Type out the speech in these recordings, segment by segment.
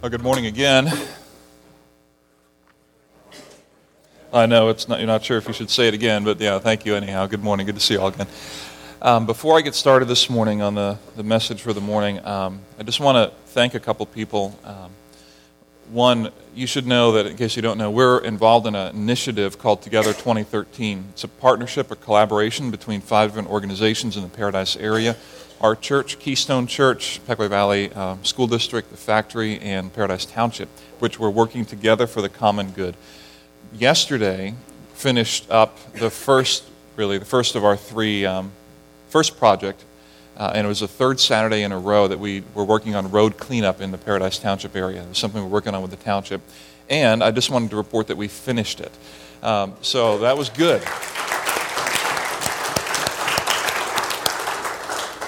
Well, good morning again. I know it's not, you're not sure if you should say it again, but yeah, thank you anyhow. Good morning. Good to see you all again. Um, before I get started this morning on the, the message for the morning, um, I just want to thank a couple people. Um, one, you should know that, in case you don't know, we're involved in an initiative called Together 2013. It's a partnership, a collaboration between five different organizations in the Paradise area our church, Keystone Church, Pequea Valley um, School District, the factory, and Paradise Township, which were working together for the common good. Yesterday, finished up the first, really, the first of our three, um, first project, uh, and it was the third Saturday in a row that we were working on road cleanup in the Paradise Township area. It was something we're working on with the township. And I just wanted to report that we finished it. Um, so that was good.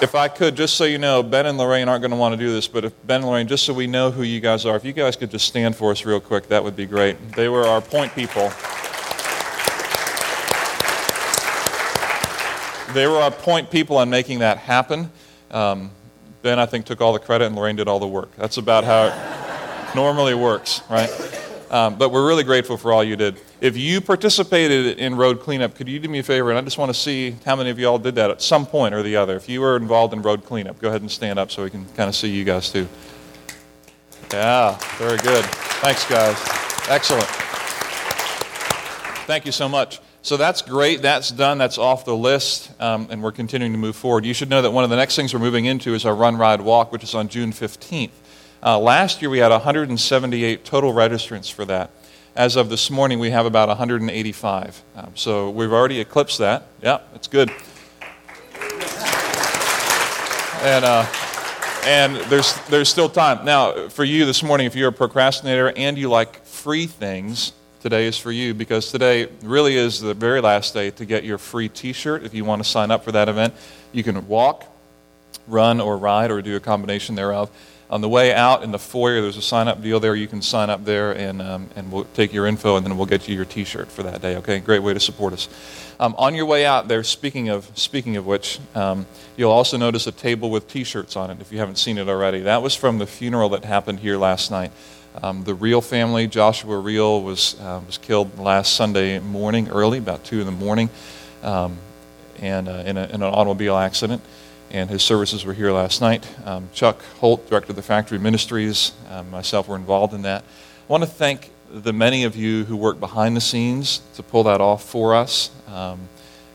If I could, just so you know, Ben and Lorraine aren't going to want to do this, but if Ben and Lorraine, just so we know who you guys are, if you guys could just stand for us real quick, that would be great. They were our point people. They were our point people on making that happen. Um, ben, I think, took all the credit, and Lorraine did all the work. That's about how it normally works, right? Um, but we're really grateful for all you did. If you participated in road cleanup, could you do me a favor? And I just want to see how many of you all did that at some point or the other. If you were involved in road cleanup, go ahead and stand up so we can kind of see you guys too. Yeah, very good. Thanks, guys. Excellent. Thank you so much. So that's great. That's done. That's off the list, um, and we're continuing to move forward. You should know that one of the next things we're moving into is our Run, Ride, Walk, which is on June 15th. Uh, last year, we had 178 total registrants for that. As of this morning, we have about 185. Um, so we've already eclipsed that. Yeah, it's good. And, uh, and there's, there's still time. Now, for you this morning, if you're a procrastinator and you like free things, today is for you because today really is the very last day to get your free t shirt if you want to sign up for that event. You can walk, run, or ride, or do a combination thereof. On the way out in the foyer, there's a sign up deal there. You can sign up there and, um, and we'll take your info and then we'll get you your t shirt for that day. Okay, great way to support us. Um, on your way out there, speaking of, speaking of which, um, you'll also notice a table with t shirts on it if you haven't seen it already. That was from the funeral that happened here last night. Um, the Reel family, Joshua Reel, was, uh, was killed last Sunday morning, early, about 2 in the morning, um, and uh, in, a, in an automobile accident and his services were here last night. Um, Chuck Holt, director of the Factory Ministries, um, myself were involved in that. I want to thank the many of you who worked behind the scenes to pull that off for us. Um,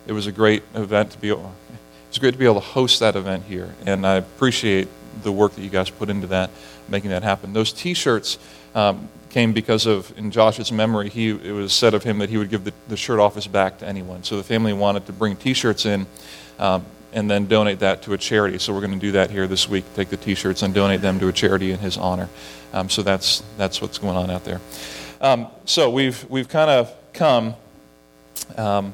it was a great event to be able, it was great to be able to host that event here, and I appreciate the work that you guys put into that, making that happen. Those T-shirts um, came because of, in Josh's memory, he it was said of him that he would give the, the shirt off his back to anyone. So the family wanted to bring T-shirts in. Um, and then donate that to a charity. So we're going to do that here this week. Take the T-shirts and donate them to a charity in his honor. Um, so that's that's what's going on out there. Um, so we've we've kind of come. Um,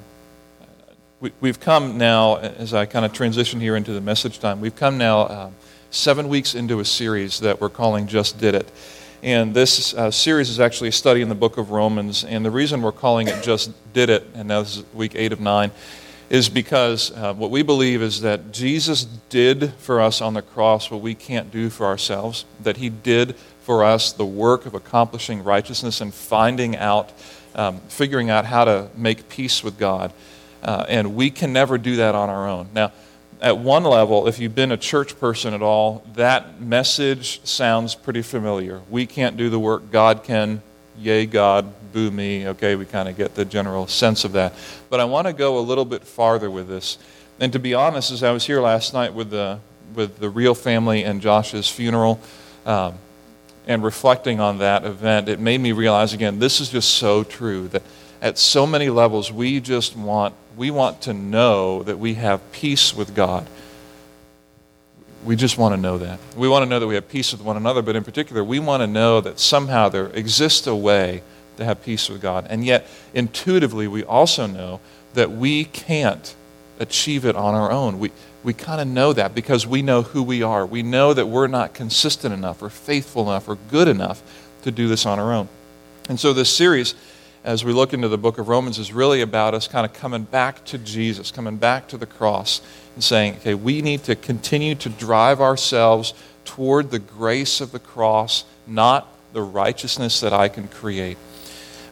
we, have come now, as I kind of transition here into the message time, we've come now uh, seven weeks into a series that we're calling Just Did It. And this uh, series is actually a study in the book of Romans. And the reason we're calling it Just Did It, and now this is week eight of nine, is because uh, what we believe is that Jesus did for us on the cross what we can't do for ourselves, that he did for us the work of accomplishing righteousness and finding out, um, figuring out how to make peace with God. Uh, and we can never do that on our own. Now, at one level, if you've been a church person at all, that message sounds pretty familiar. We can't do the work, God can. Yay, God, boo me. Okay, we kind of get the general sense of that. But I want to go a little bit farther with this. And to be honest, as I was here last night with the, with the Reel family and Josh's funeral, um, and reflecting on that event, it made me realize again, this is just so true that at so many levels, we just want, we want to know that we have peace with God. We just want to know that. We want to know that we have peace with one another, but in particular, we want to know that somehow there exists a way to have peace with God. And yet, intuitively, we also know that we can't achieve it on our own. We, we kind of know that because we know who we are. We know that we're not consistent enough or faithful enough or good enough to do this on our own. And so, this series, as we look into the book of Romans, is really about us kind of coming back to Jesus, coming back to the cross, and saying, okay, we need to continue to drive ourselves toward the grace of the cross, not the righteousness that I can create.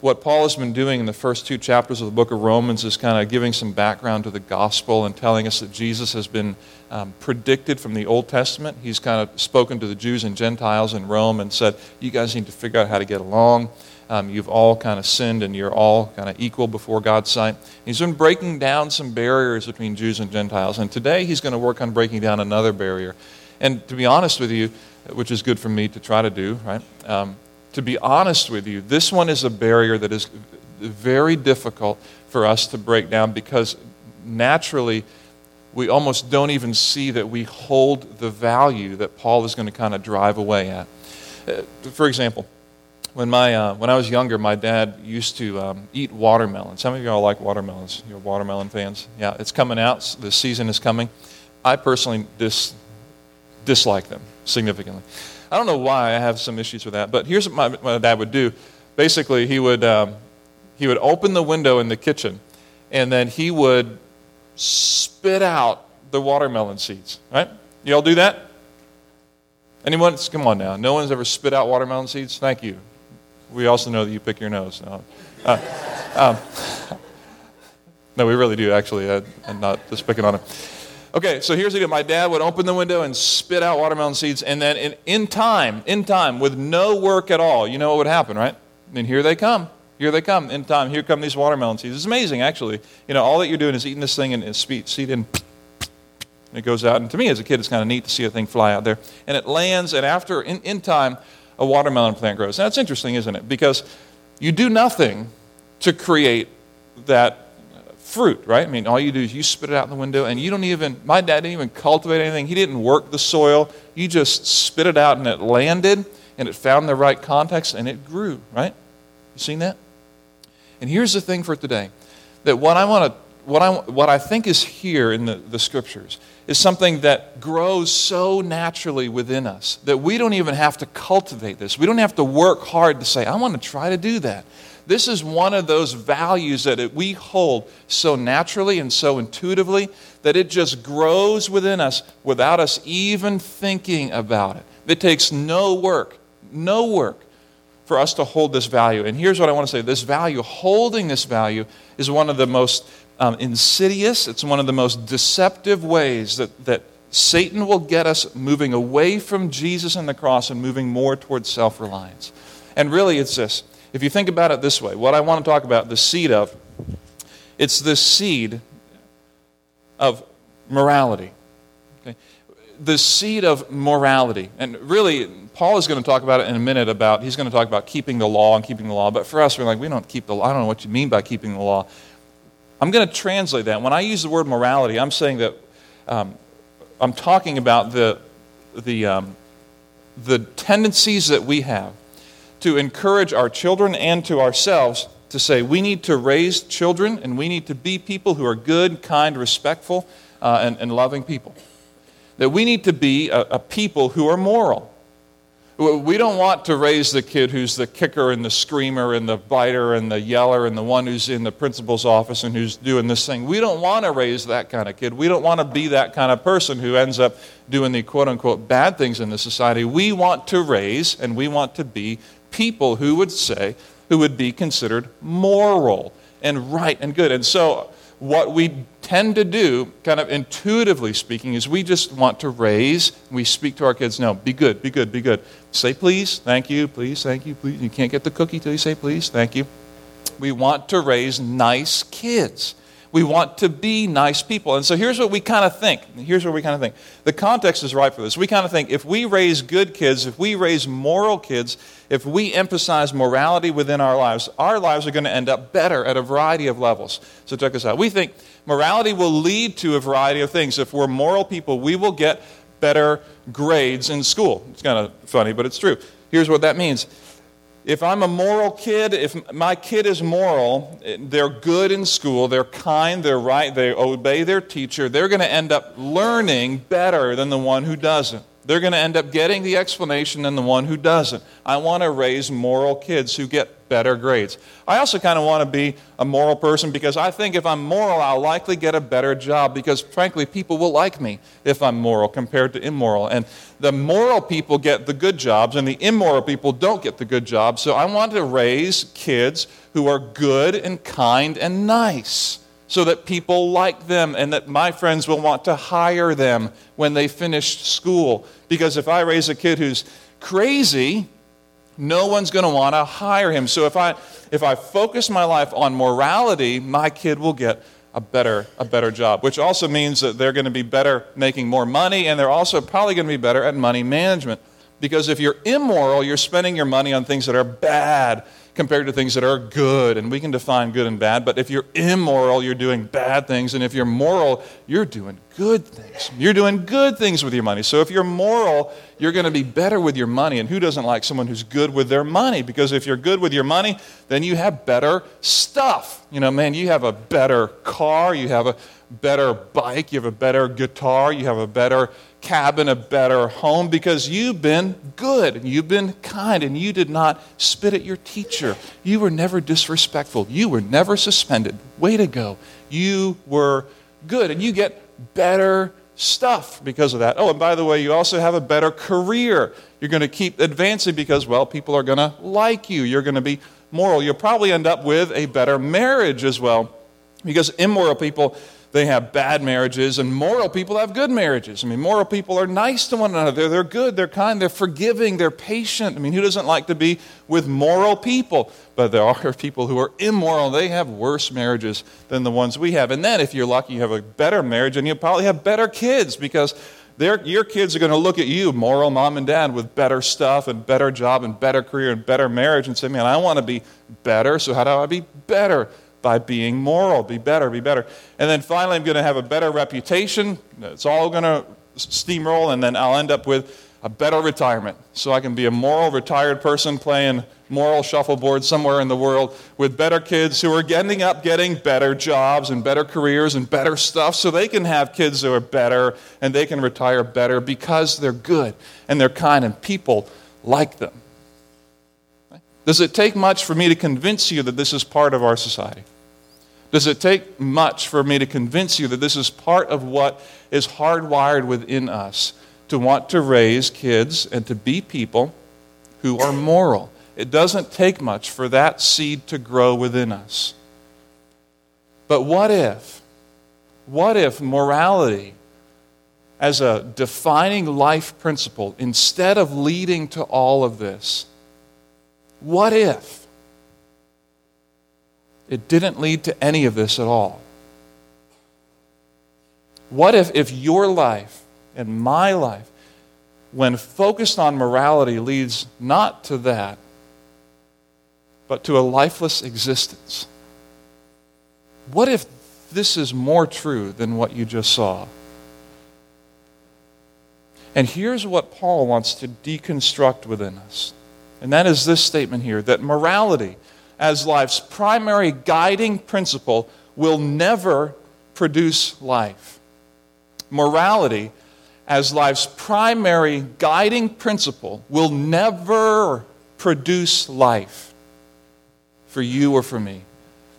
What Paul has been doing in the first two chapters of the book of Romans is kind of giving some background to the gospel and telling us that Jesus has been um, predicted from the Old Testament. He's kind of spoken to the Jews and Gentiles in Rome and said, You guys need to figure out how to get along. Um, you've all kind of sinned and you're all kind of equal before God's sight. He's been breaking down some barriers between Jews and Gentiles. And today he's going to work on breaking down another barrier. And to be honest with you, which is good for me to try to do, right? Um, to be honest with you, this one is a barrier that is very difficult for us to break down because naturally we almost don't even see that we hold the value that Paul is going to kind of drive away at. Uh, for example, when, my, uh, when I was younger, my dad used to um, eat watermelon. Some of you all like watermelons. You're watermelon fans. Yeah, it's coming out. The season is coming. I personally dis- dislike them significantly. I don't know why I have some issues with that, but here's what my, my dad would do. Basically, he would, um, he would open the window in the kitchen, and then he would spit out the watermelon seeds. Right? You all do that? Anyone? Come on now. No one's ever spit out watermelon seeds? Thank you we also know that you pick your nose. No, uh, um, no we really do, actually. I, am not just picking on him. Okay, so here's the deal. My dad would open the window and spit out watermelon seeds, and then in, in time, in time, with no work at all, you know what would happen, right? And here they come. Here they come. In time, here come these watermelon seeds. It's amazing, actually. You know, all that you're doing is eating this thing and, and seed in. And it goes out. And to me, as a kid, it's kind of neat to see a thing fly out there. And it lands, and after, in, in time, a watermelon plant grows. Now, that's interesting, isn't it? Because you do nothing to create that fruit, right? I mean, all you do is you spit it out the window, and you don't even, my dad didn't even cultivate anything. He didn't work the soil. You just spit it out, and it landed, and it found the right context, and it grew, right? You seen that? And here's the thing for today that what I want to, what I, what I think is here in the, the scriptures is something that grows so naturally within us that we don't even have to cultivate this. We don't have to work hard to say, I want to try to do that. This is one of those values that it, we hold so naturally and so intuitively that it just grows within us without us even thinking about it. It takes no work, no work for us to hold this value. And here's what I want to say this value, holding this value, is one of the most um, insidious, it's one of the most deceptive ways that, that Satan will get us moving away from Jesus and the cross and moving more towards self reliance. And really, it's this. If you think about it this way, what I want to talk about, the seed of, it's the seed of morality. Okay? The seed of morality. And really, Paul is going to talk about it in a minute about, he's going to talk about keeping the law and keeping the law. But for us, we're like, we don't keep the law. I don't know what you mean by keeping the law. I'm going to translate that. When I use the word morality, I'm saying that um, I'm talking about the, the, um, the tendencies that we have to encourage our children and to ourselves to say we need to raise children and we need to be people who are good, kind, respectful, uh, and, and loving people. That we need to be a, a people who are moral. We don't want to raise the kid who's the kicker and the screamer and the biter and the yeller and the one who's in the principal's office and who's doing this thing. We don't want to raise that kind of kid. We don't want to be that kind of person who ends up doing the quote unquote bad things in the society. We want to raise and we want to be people who would say, who would be considered moral and right and good. And so what we tend to do, kind of intuitively speaking, is we just want to raise, we speak to our kids, no, be good, be good, be good. Say please, thank you, please, thank you, please. You can't get the cookie till you say please, thank you. We want to raise nice kids. We want to be nice people. And so here's what we kind of think. Here's what we kind of think. The context is right for this. We kind of think if we raise good kids, if we raise moral kids, if we emphasize morality within our lives, our lives are going to end up better at a variety of levels. So check this out. We think morality will lead to a variety of things. If we're moral people, we will get better grades in school. It's kind of funny, but it's true. Here's what that means if I'm a moral kid, if my kid is moral, eh, they're good in school, they're kind, they're right, they obey their teacher, they're going to end up learning better than the one who doesn't. They're going to end up getting the explanation than the one who doesn't. I want to raise moral kids who get better grades. I also kind of want to be a moral person because I think if I'm moral, I'll likely get a better job because, frankly, people will like me if I'm moral compared to immoral. And the moral people get the good jobs, and the immoral people don't get the good jobs. So I want to raise kids who are good and kind and nice so that people like them and that my friends will want to hire them when they finish school. Because if I raise a kid who's crazy, no one's going to want to hire him. So if I, if I focus my life on morality, my kid will get a better, a better job, which also means that they're going to be better making more money, and they're also probably going to be better at money management. Because if you're immoral, you're spending your money on things that are bad compared to things that are good. And we can define good and bad, but if you're immoral, you're doing bad things. And if you're moral, you're doing good things. You're doing good things with your money. So if you're moral, you're going to be better with your money. And who doesn't like someone who's good with their money? Because if you're good with your money, then you have better stuff. You know, man, you have a better car, you have a better bike, you have a better guitar, you have a better cabin, a better home because you've been good and you've been kind and you did not spit at your teacher. You were never disrespectful. You were never suspended. Way to go. You were good and you get better stuff because of that. Oh, and by the way, you also have a better career. You're going to keep advancing because, well, people are going to like you. You're going to be moral. You'll probably end up with a better marriage as well because immoral people they have bad marriages, and moral people have good marriages. I mean, moral people are nice to one another. They're, they're good, they're kind, they're forgiving, they're patient. I mean, who doesn't like to be with moral people? But there are people who are immoral. They have worse marriages than the ones we have. And then, if you're lucky, you have a better marriage, and you'll probably have better kids because your kids are going to look at you, moral mom and dad, with better stuff and better job and better career and better marriage and say, man, I want to be better, so how do I be better? By being moral. Be better, be better. And then finally, I'm going to have a better reputation. It's all going to steamroll, and then I'll end up with a better retirement. So I can be a moral retired person playing moral shuffleboard somewhere in the world with better kids who are ending up getting better jobs and better careers and better stuff so they can have kids who are better and they can retire better because they're good and they're kind and people like them. Does it take much for me to convince you that this is part of our society? Does it take much for me to convince you that this is part of what is hardwired within us to want to raise kids and to be people who are moral? It doesn't take much for that seed to grow within us. But what if, what if morality as a defining life principle, instead of leading to all of this, what if it didn't lead to any of this at all? What if, if your life and my life, when focused on morality, leads not to that, but to a lifeless existence? What if this is more true than what you just saw? And here's what Paul wants to deconstruct within us and that is this statement here that morality, as life's primary guiding principle, will never produce life. Morality, as life's primary guiding principle, will never produce life for you or for me.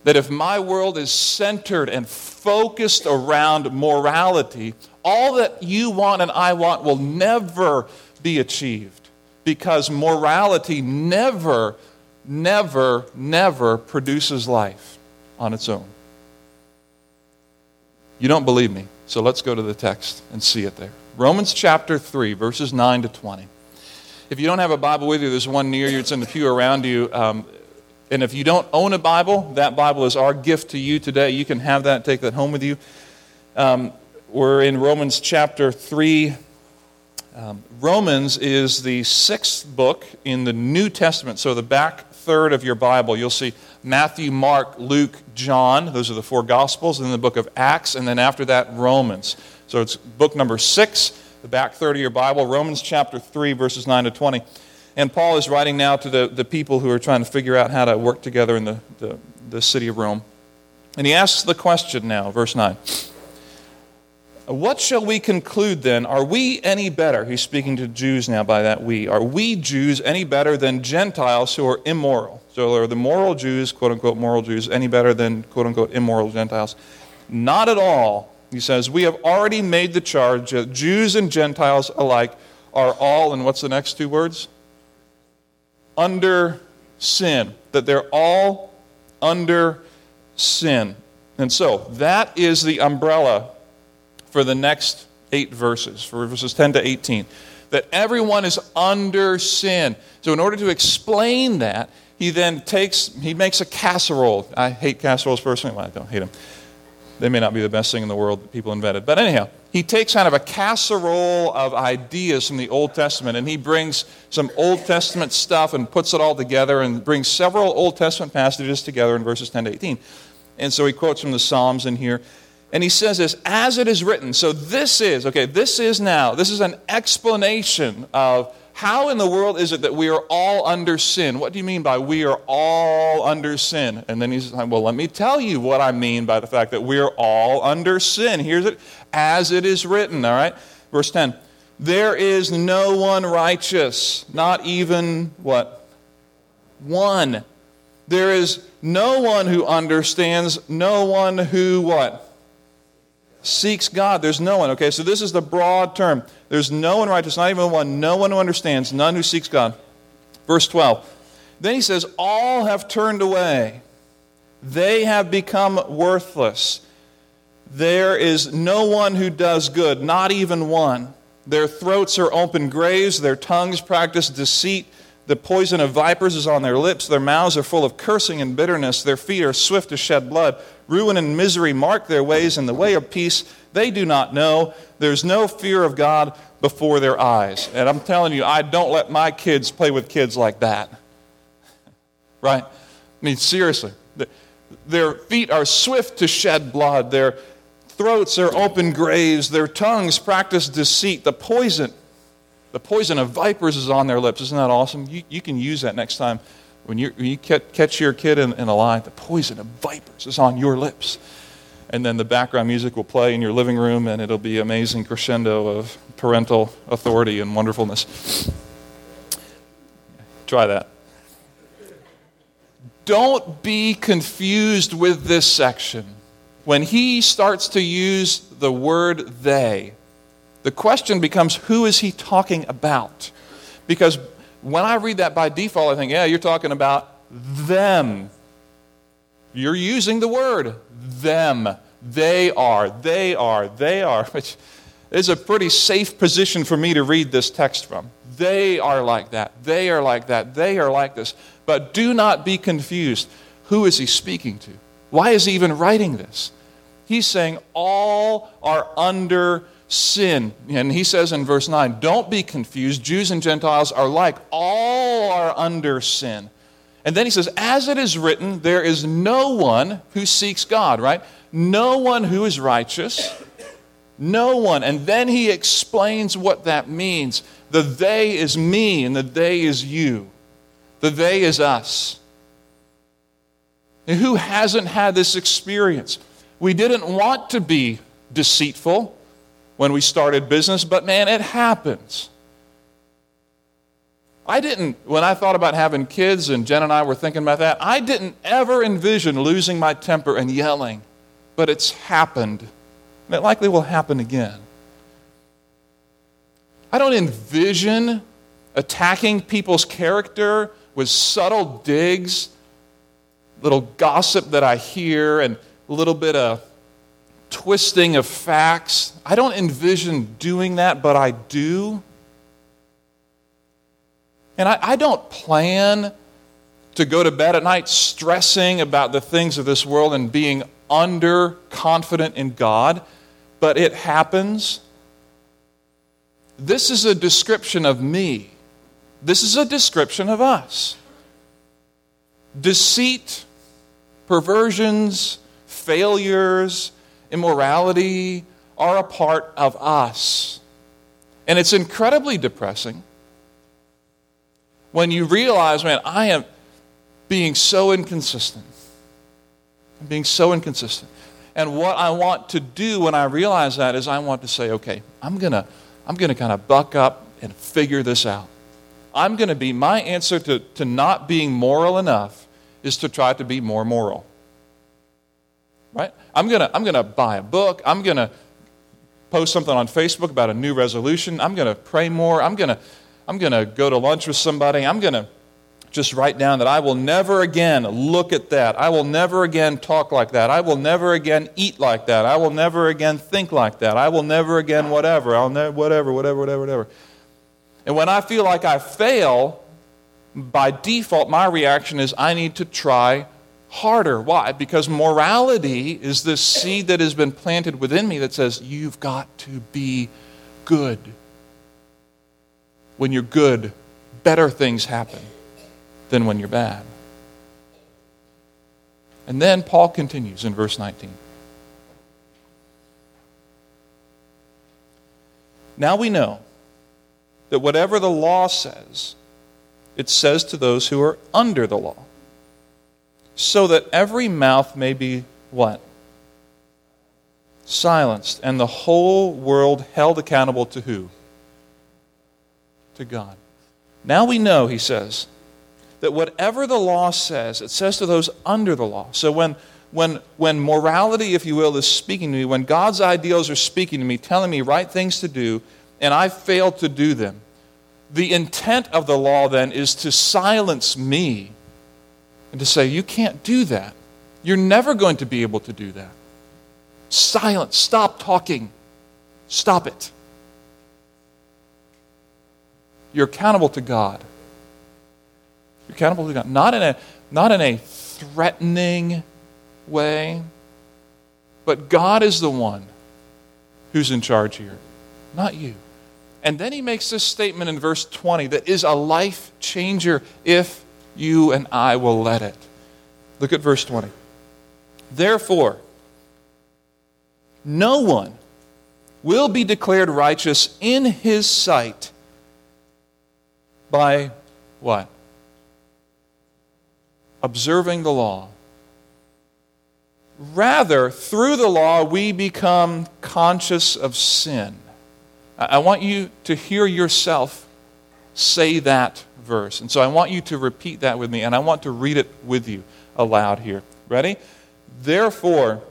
That if my world is centered and focused around morality, all that you want and I want will never be achieved because morality never, never, never produces life on its own. You don't believe me, so let's go to the text and see it there. Romans chapter 3, verses 9 to 20. If you don't have a Bible with you, there's one near you, it's in the pew around you. Um, and if you don't own a Bible, that Bible is our gift to you today. You can have that, take that home with you. Um, we're in Romans chapter 3, um, Romans is the sixth book in the New Testament, so the back third of your Bible. You'll see Matthew, Mark, Luke, John. Those are the four Gospels. And then the book of Acts, and then after that, Romans. So it's book number six, the back third of your Bible, Romans chapter 3, verses 9 to 20. And Paul is writing now to the, the people who are trying to figure out how to work together in the, the, the city of Rome. And he asks the question now, verse 9 What shall we conclude then? Are we any better? He's speaking to Jews now by that we. Are we Jews any better than Gentiles who are immoral? So are the moral Jews, quote unquote moral Jews, any better than quote unquote immoral Gentiles? Not at all. He says, We have already made the charge that Jews and Gentiles alike are all, and what's the next two words? Under sin. That they're all under sin. And so that is the umbrella for the next eight verses, for verses 10 to 18. That everyone is under sin. So, in order to explain that, he then takes, he makes a casserole. I hate casseroles personally. Well, I don't hate them. They may not be the best thing in the world that people invented. But anyhow, he takes kind of a casserole of ideas from the Old Testament and he brings some Old Testament stuff and puts it all together and brings several Old Testament passages together in verses 10 to 18. And so he quotes from the Psalms in here. And he says this, as it is written. So this is, okay, this is now, this is an explanation of how in the world is it that we are all under sin? What do you mean by we are all under sin? And then he's like, well, let me tell you what I mean by the fact that we are all under sin. Here's it, as it is written, all right? Verse 10. There is no one righteous, not even what? One. There is no one who understands, no one who what? Seeks God. There's no one. Okay, so this is the broad term. There's no one righteous, not even one, no one who understands, none who seeks God. Verse 12. Then he says, All have turned away, they have become worthless. There is no one who does good, not even one. Their throats are open graves, their tongues practice deceit. The poison of vipers is on their lips. Their mouths are full of cursing and bitterness. Their feet are swift to shed blood. Ruin and misery mark their ways, and the way of peace they do not know. There's no fear of God before their eyes. And I'm telling you, I don't let my kids play with kids like that. Right? I mean, seriously. Their feet are swift to shed blood. Their throats are open graves. Their tongues practice deceit. The poison the poison of vipers is on their lips. Isn't that awesome? You, you can use that next time when, when you catch your kid in, in a lie. The poison of vipers is on your lips. And then the background music will play in your living room, and it'll be amazing crescendo of parental authority and wonderfulness. Try that. Don't be confused with this section. When he starts to use the word they, the question becomes who is he talking about? Because when I read that by default, I think, yeah, you're talking about them. You're using the word them. They are, they are, they are, which is a pretty safe position for me to read this text from. They are like that. They are like that. They are like this. But do not be confused. Who is he speaking to? Why is he even writing this? He's saying all are under sin. And he says in verse 9, don't be confused. Jews and Gentiles are like, all are under sin. And then he says, as it is written, there is no one who seeks God, right? No one who is righteous. No one. And then he explains what that means. The they is me and the they is you. The they is us. And who hasn't had this experience? We didn't want to be deceitful when we started business, but man, it happens. I didn't, when I thought about having kids and Jen and I were thinking about that, I didn't ever envision losing my temper and yelling, but it's happened. And it likely will happen again. I don't envision attacking people's character with subtle digs, little gossip that I hear, and a little bit of twisting of facts. I don't envision doing that, but I do. And I, I, don't plan to go to bed at night stressing about the things of this world and being underconfident in God, but it happens. This is a description of me. This is a description of us. Deceit, perversions, failures, immorality are a part of us. And it's incredibly depressing when you realize, man, I am being so inconsistent. I'm being so inconsistent. And what I want to do when I realize that is I want to say, okay, I'm going to I'm going to kind of buck up and figure this out. I'm going to be, my answer to, to not being moral enough is to try to be more moral. Right? I'm going to I'm going to buy a book. I'm going to post something on Facebook about a new resolution. I'm going to pray more. I'm going to I'm going to go to lunch with somebody. I'm going to just write down that I will never again look at that. I will never again talk like that. I will never again eat like that. I will never again think like that. I will never again whatever. I'll never whatever, whatever, whatever, whatever. And when I feel like I fail, by default, my reaction is I need to try harder. Why? Because morality is this seed that has been planted within me that says, you've got to be good. When you're good, better things happen than when you're bad. And then Paul continues in verse 19. Now we know that whatever the law says, it says to those who are under the law, so that every mouth may be what? Silenced, and the whole world held accountable to who? To God. Now we know, he says, that whatever the law says, it says to those under the law. So when, when, when morality, if you will, is speaking to me, when God's ideals are speaking to me, telling me right things to do, and I fail to do them. The intent of the law then is to silence me and to say, You can't do that. You're never going to be able to do that. Silence. Stop talking. Stop it. You're accountable to God. You're accountable to God. Not in a, not in a threatening way, but God is the one who's in charge here, not you. And then he makes this statement in verse 20 that is a life changer if you and I will let it. Look at verse 20. Therefore, no one will be declared righteous in his sight by what? Observing the law. Rather, through the law, we become conscious of sin. I want you to hear yourself say that verse. And so I want you to repeat that with me, and I want to read it with you aloud here. Ready? Therefore,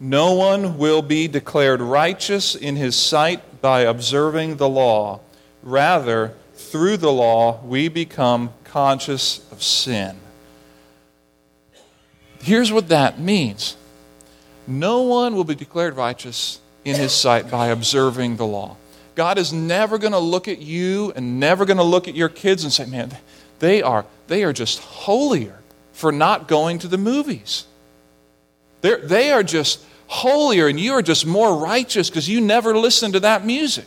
no one will be declared righteous in his sight by observing the law. Rather, through the law, we become conscious of sin. Here's what that means no one will be declared righteous in his sight by observing the law. God is never going to look at you and never going to look at your kids and say, man, they are, they are just holier for not going to the movies. They're, they are just holier and you are just more righteous because you never listened to that music.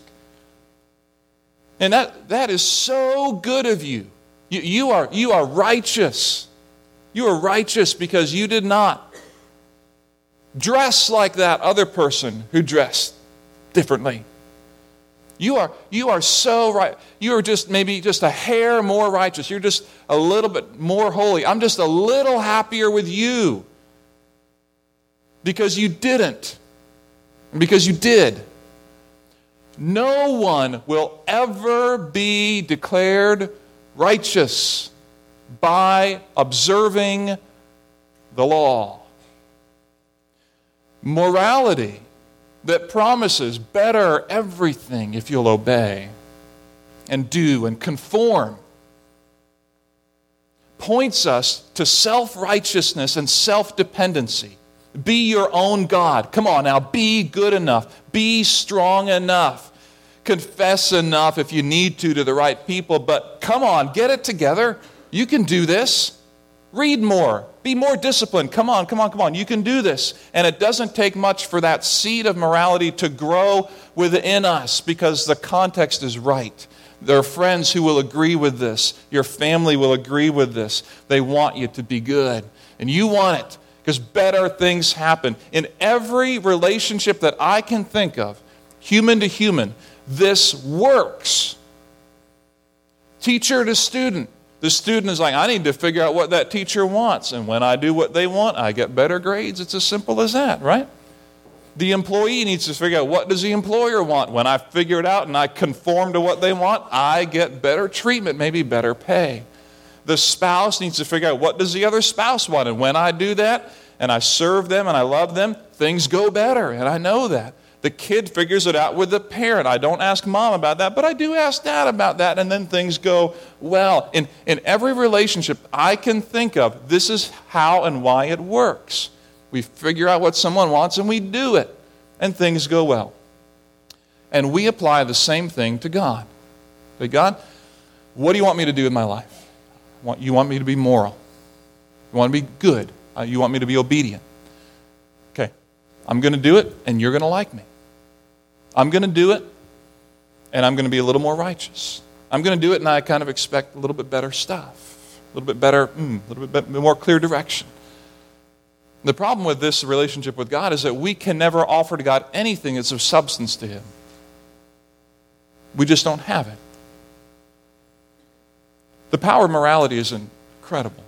And that, that is so good of you. You, you, are, you are righteous. You are righteous because you did not dress like that other person who dressed differently. You are, you are so right. You are just maybe just a hair more righteous. You're just a little bit more holy. I'm just a little happier with you because you didn't, because you did. No one will ever be declared righteous by observing the law. Morality that promises better everything if you'll obey and do and conform points us to self righteousness and self dependency. Be your own God. Come on now, be good enough, be strong enough, confess enough if you need to to the right people, but come on, get it together. You can do this. Read more. Be more disciplined. Come on, come on, come on. You can do this. And it doesn't take much for that seed of morality to grow within us because the context is right. There are friends who will agree with this. Your family will agree with this. They want you to be good. And you want it because better things happen. In every relationship that I can think of, human to human, this works. Teacher to student, the student is like, I need to figure out what that teacher wants. And when I do what they want, I get better grades. It's as simple as that, right? The employee needs to figure out what does the employer want. When I figure it out and I conform to what they want, I get better treatment, maybe better pay. The spouse needs to figure out what does the other spouse want. And when I do that and I serve them and I love them, things go better. And I know that. The kid figures it out with the parent. I don't ask mom about that, but I do ask dad about that, and then things go well. In, in every relationship I can think of, this is how and why it works. We figure out what someone wants and we do it, and things go well. And we apply the same thing to God. Say, God, what do you want me to do in my life? You want me to be moral. You want me to be good. Uh, you want me to be obedient. Okay, I'm going to do it, and you're going to like me. I'm going to do it, and I'm going to be a little more righteous. I'm going to do it, and I kind of expect a little bit better stuff, a little bit better, mm, a little bit more clear direction. The problem with this relationship with God is that we can never offer to God anything that's of substance to Him. We just don't have it. The power of morality is incredible.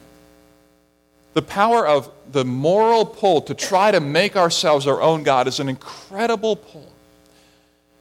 The power of the moral pull to try to make ourselves our own God is an incredible pull.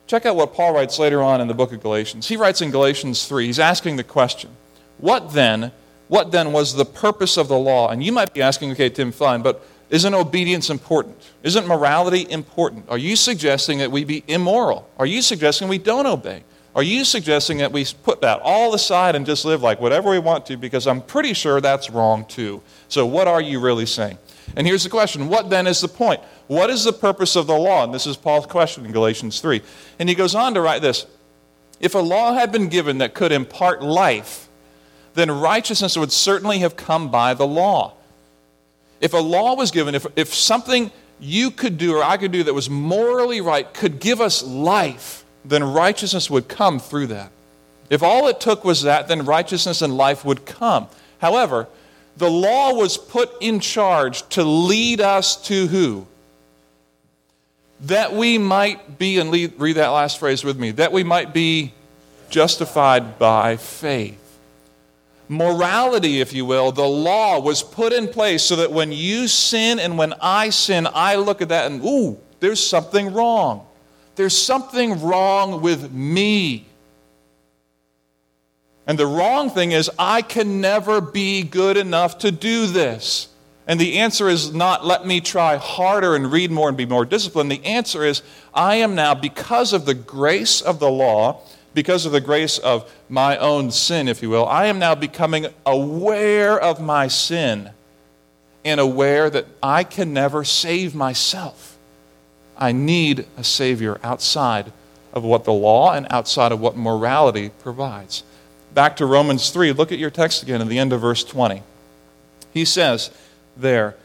Check out what Paul writes later on in the book of Galatians. He writes in Galatians 3, he's asking the question, What then? What then was the purpose of the law? And you might be asking, okay, Tim, fine, but isn't obedience important? Isn't morality important? Are you suggesting that we be immoral? Are you suggesting we don't obey? Are you suggesting that we put that all aside and just live like whatever we want to? Because I'm pretty sure that's wrong too. So, what are you really saying? And here's the question What then is the point? What is the purpose of the law? And this is Paul's question in Galatians 3. And he goes on to write this If a law had been given that could impart life, then righteousness would certainly have come by the law. If a law was given, if, if something you could do or I could do that was morally right could give us life, then righteousness would come through that. If all it took was that, then righteousness and life would come. However, the law was put in charge to lead us to who? That we might be, and read that last phrase with me, that we might be justified by faith. Morality, if you will, the law was put in place so that when you sin and when I sin, I look at that and, ooh, there's something wrong. There's something wrong with me. And the wrong thing is, I can never be good enough to do this. And the answer is not, let me try harder and read more and be more disciplined. The answer is, I am now, because of the grace of the law, because of the grace of my own sin, if you will, I am now becoming aware of my sin and aware that I can never save myself. I need a Savior outside of what the law and outside of what morality provides back to Romans 3, look at your text again at the end of verse 20. He says there,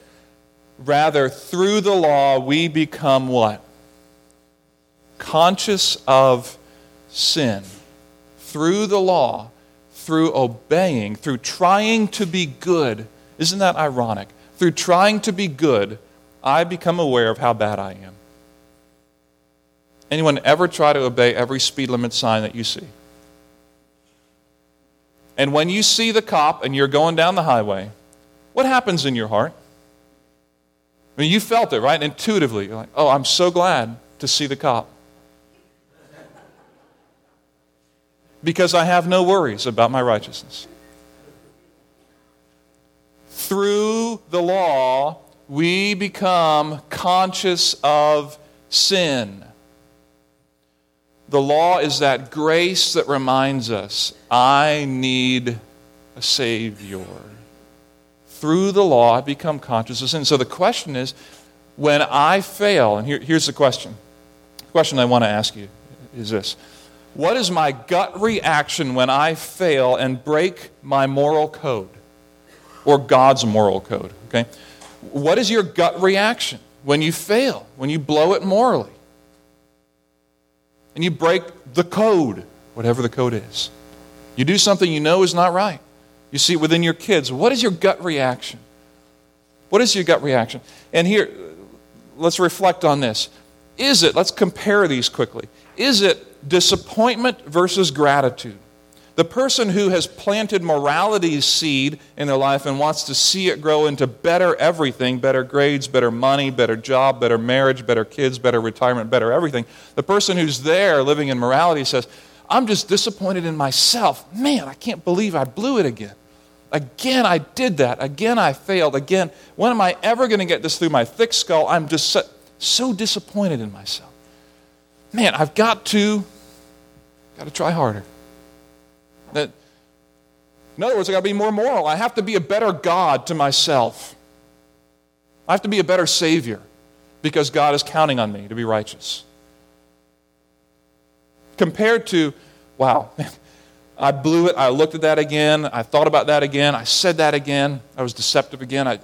rather, through the law we become what? Conscious of sin. Through the law, through obeying, through trying to be good. Isn't that ironic? Through trying to be good, I become aware of how bad I am. Anyone ever try to obey every speed limit sign that you see? And when you see the cop and you're going down the highway, what happens in your heart? I mean, you felt it, right? Intuitively. You're like, oh, I'm so glad to see the cop. Because I have no worries about my righteousness. Through the law, we become conscious of sin. The law is that grace that reminds us I need a Savior. Through the law, I become conscious of sin. So the question is when I fail, and here, here's the question. The question I want to ask you is this What is my gut reaction when I fail and break my moral code or God's moral code? Okay? What is your gut reaction when you fail, when you blow it morally? and you break the code, whatever the code is. You do something you know is not right. You see it within your kids. What is your gut reaction? What is your gut reaction? And here, let's reflect on this. Is it, let's compare these quickly. Is it disappointment versus gratitude? The person who has planted morality's seed in their life and wants to see it grow into better everything better grades, better money, better job, better marriage, better kids, better retirement, better everything. The person who's there living in morality says, I'm just disappointed in myself. Man, I can't believe I blew it again. Again, I did that. Again, I failed. Again, when am I ever going to get this through my thick skull? I'm just so, so disappointed in myself. Man, I've got to, got to try harder. That, in other words, I've got to be more moral. I have to be a better God to myself. I have to be a better Savior because God is counting on me to be righteous. Compared to, wow, I blew it. I looked at that again. I thought about that again. I said that again. I was deceptive again. I,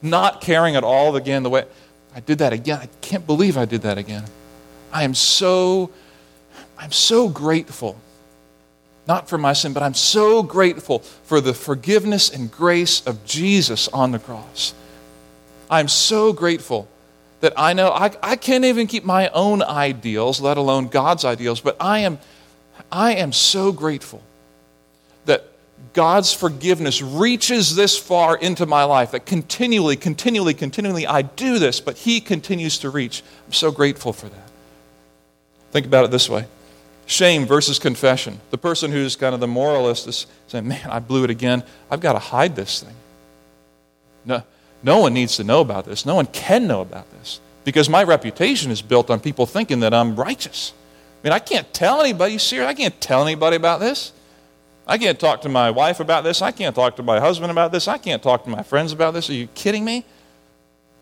not caring at all again the way I did that again. I can't believe I did that again. I am so, I'm so grateful not for my sin, but I'm so grateful for the forgiveness and grace of Jesus on the cross. I'm so grateful that I know I, I can't even keep my own ideals, let alone God's ideals, but I am, I am so grateful God's forgiveness reaches this far into my life, that continually, continually, continually I do this, but He continues to reach. I'm so grateful for that. Think about it this way Shame versus confession. The person who's kind of the moralist is saying, Man, I blew it again. I've got to hide this thing. No, no one needs to know about this. No one can know about this because my reputation is built on people thinking that I'm righteous. I mean, I can't tell anybody, serious, I can't tell anybody about this. I can't talk to my wife about this. I can't talk to my husband about this. I can't talk to my friends about this. Are you kidding me?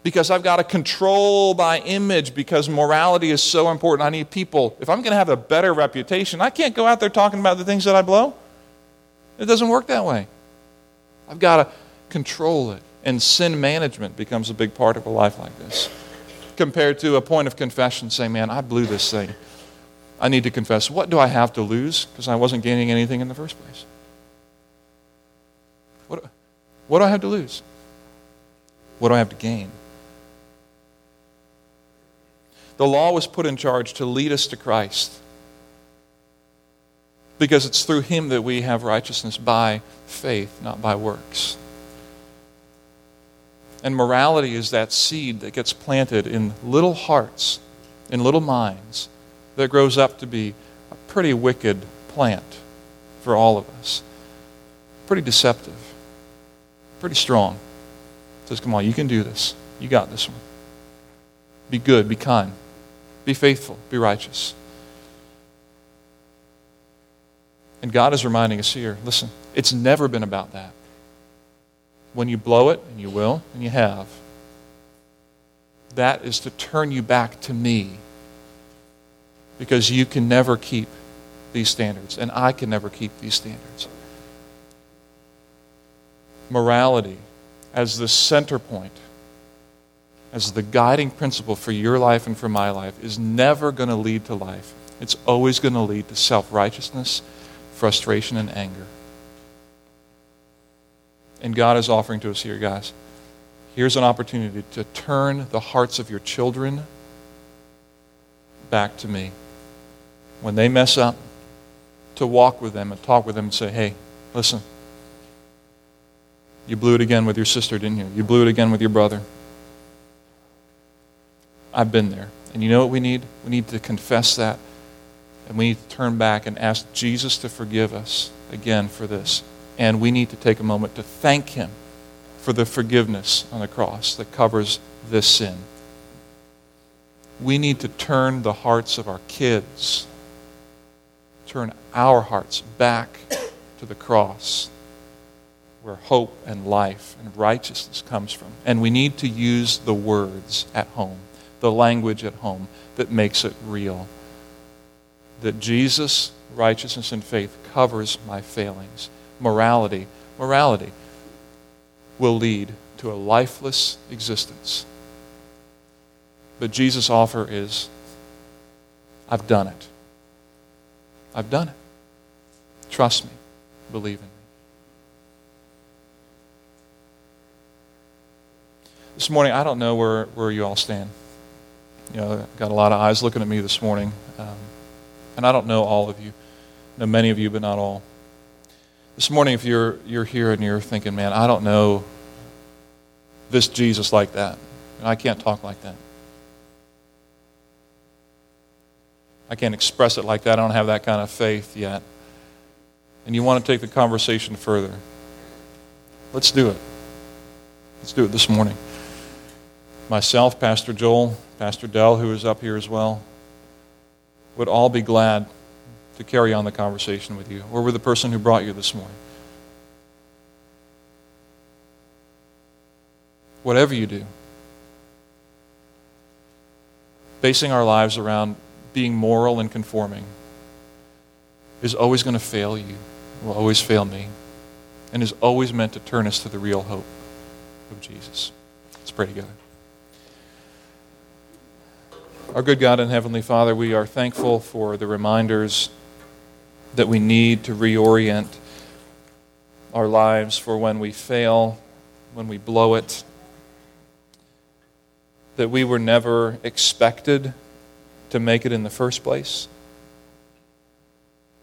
because I've got to control my image because morality is so important. I need people. If I'm going to have a better reputation, I can't go out there talking about the things that I blow. It doesn't work that way. I've got to control it. And sin management becomes a big part of a life like this. Compared to a point of confession, say, man, I blew this thing. I need to confess. What do I have to lose? Because I wasn't gaining anything in the first place. What, what do I have to lose? What do I have to gain? The law was put in charge to lead us to Christ because it's through him that we have righteousness by faith, not by works. And morality is that seed that gets planted in little hearts, in little minds, that grows up to be a pretty wicked plant for all of us. Pretty deceptive, pretty strong. says, Come on, you can do this. You got this one. Be good, be kind. Be faithful, be righteous. And God is reminding us here listen, it's never been about that. When you blow it, and you will, and you have, that is to turn you back to me. Because you can never keep these standards, and I can never keep these standards. Morality as the center point as the guiding principle for your life and for my life is never going to lead to life. It's always going to lead to self righteousness, frustration, and anger. And God is offering to us here, guys. Here's an opportunity to turn the hearts of your children back to me. When they mess up, to walk with them and talk with them and say, hey, listen, you blew it again with your sister, didn't you? You blew it again with your brother. I've been there. And you know what we need? We need to confess that. And we need to turn back and ask Jesus to forgive us again for this. And we need to take a moment to thank Him for the forgiveness on the cross that covers this sin. We need to turn the hearts of our kids, turn our hearts back to the cross where hope and life and righteousness comes from. And we need to use the words at home the language at home that makes it real. That Jesus, righteousness, and faith covers my failings. Morality, morality will lead to a lifeless existence. But Jesus' offer is I've done it. I've done it. Trust me. Believe in me. This morning, I don't know where, where you all stand. You know, got a lot of eyes looking at me this morning. Um, and I don't know all of you. I know many of you, but not all. This morning, if you're, you're here and you're thinking, man, I don't know this Jesus like that, and I can't talk like that. I can't express it like that. I don't have that kind of faith yet. And you want to take the conversation further. Let's do it. Let's do it this morning. Myself, Pastor Joel, Pastor Dell, who is up here as well, would all be glad to carry on the conversation with you, or with the person who brought you this morning. Whatever you do, basing our lives around being moral and conforming is always going to fail you, will always fail me, and is always meant to turn us to the real hope of Jesus. Let's pray together. Our good God and Heavenly Father, we are thankful for the reminders that we need to reorient our lives for when we fail, when we blow it, that we were never expected to make it in the first place.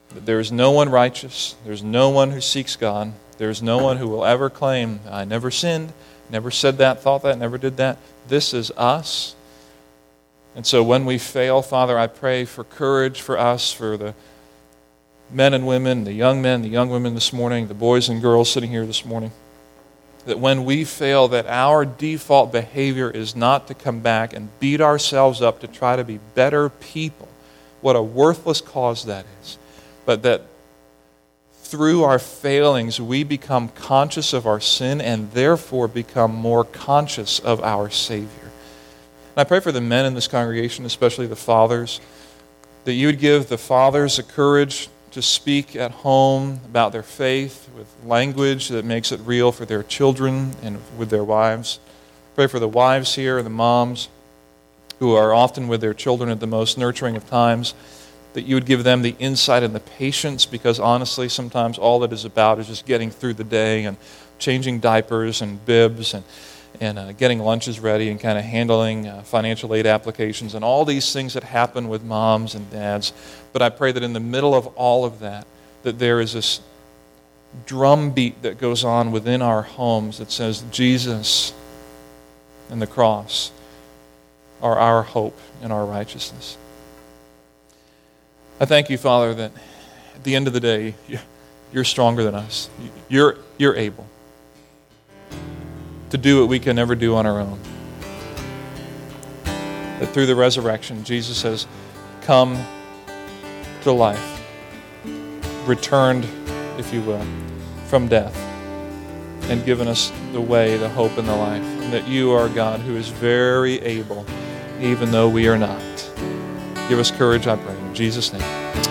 That there is no one righteous, there's no one who seeks God, there's no one who will ever claim, I never sinned, never said that, thought that, never did that. This is us. And so when we fail, Father, I pray for courage for us, for the men and women, the young men, the young women this morning, the boys and girls sitting here this morning that when we fail that our default behavior is not to come back and beat ourselves up to try to be better people. What a worthless cause that is. But that through our failings we become conscious of our sin and therefore become more conscious of our savior. And i pray for the men in this congregation especially the fathers that you would give the fathers the courage to speak at home about their faith with language that makes it real for their children and with their wives. Pray for the wives here and the moms who are often with their children at the most nurturing of times, that you would give them the insight and the patience because honestly, sometimes all it is about is just getting through the day and changing diapers and bibs and and uh, getting lunches ready and kind of handling uh, financial aid applications and all these things that happen with moms and dads. But I pray that in the middle of all of that, that there is this drumbeat that goes on within our homes that says Jesus and the cross are our hope and our righteousness. I thank you, Father, that at the end of the day, you're stronger than us. You're, you're able to do what we can never do on our own. That through the resurrection, Jesus has come to life, returned, if you will, from death, and given us the way, the hope, and the life. And that you are God who is very able, even though we are not. Give us courage, I pray. In Jesus' name.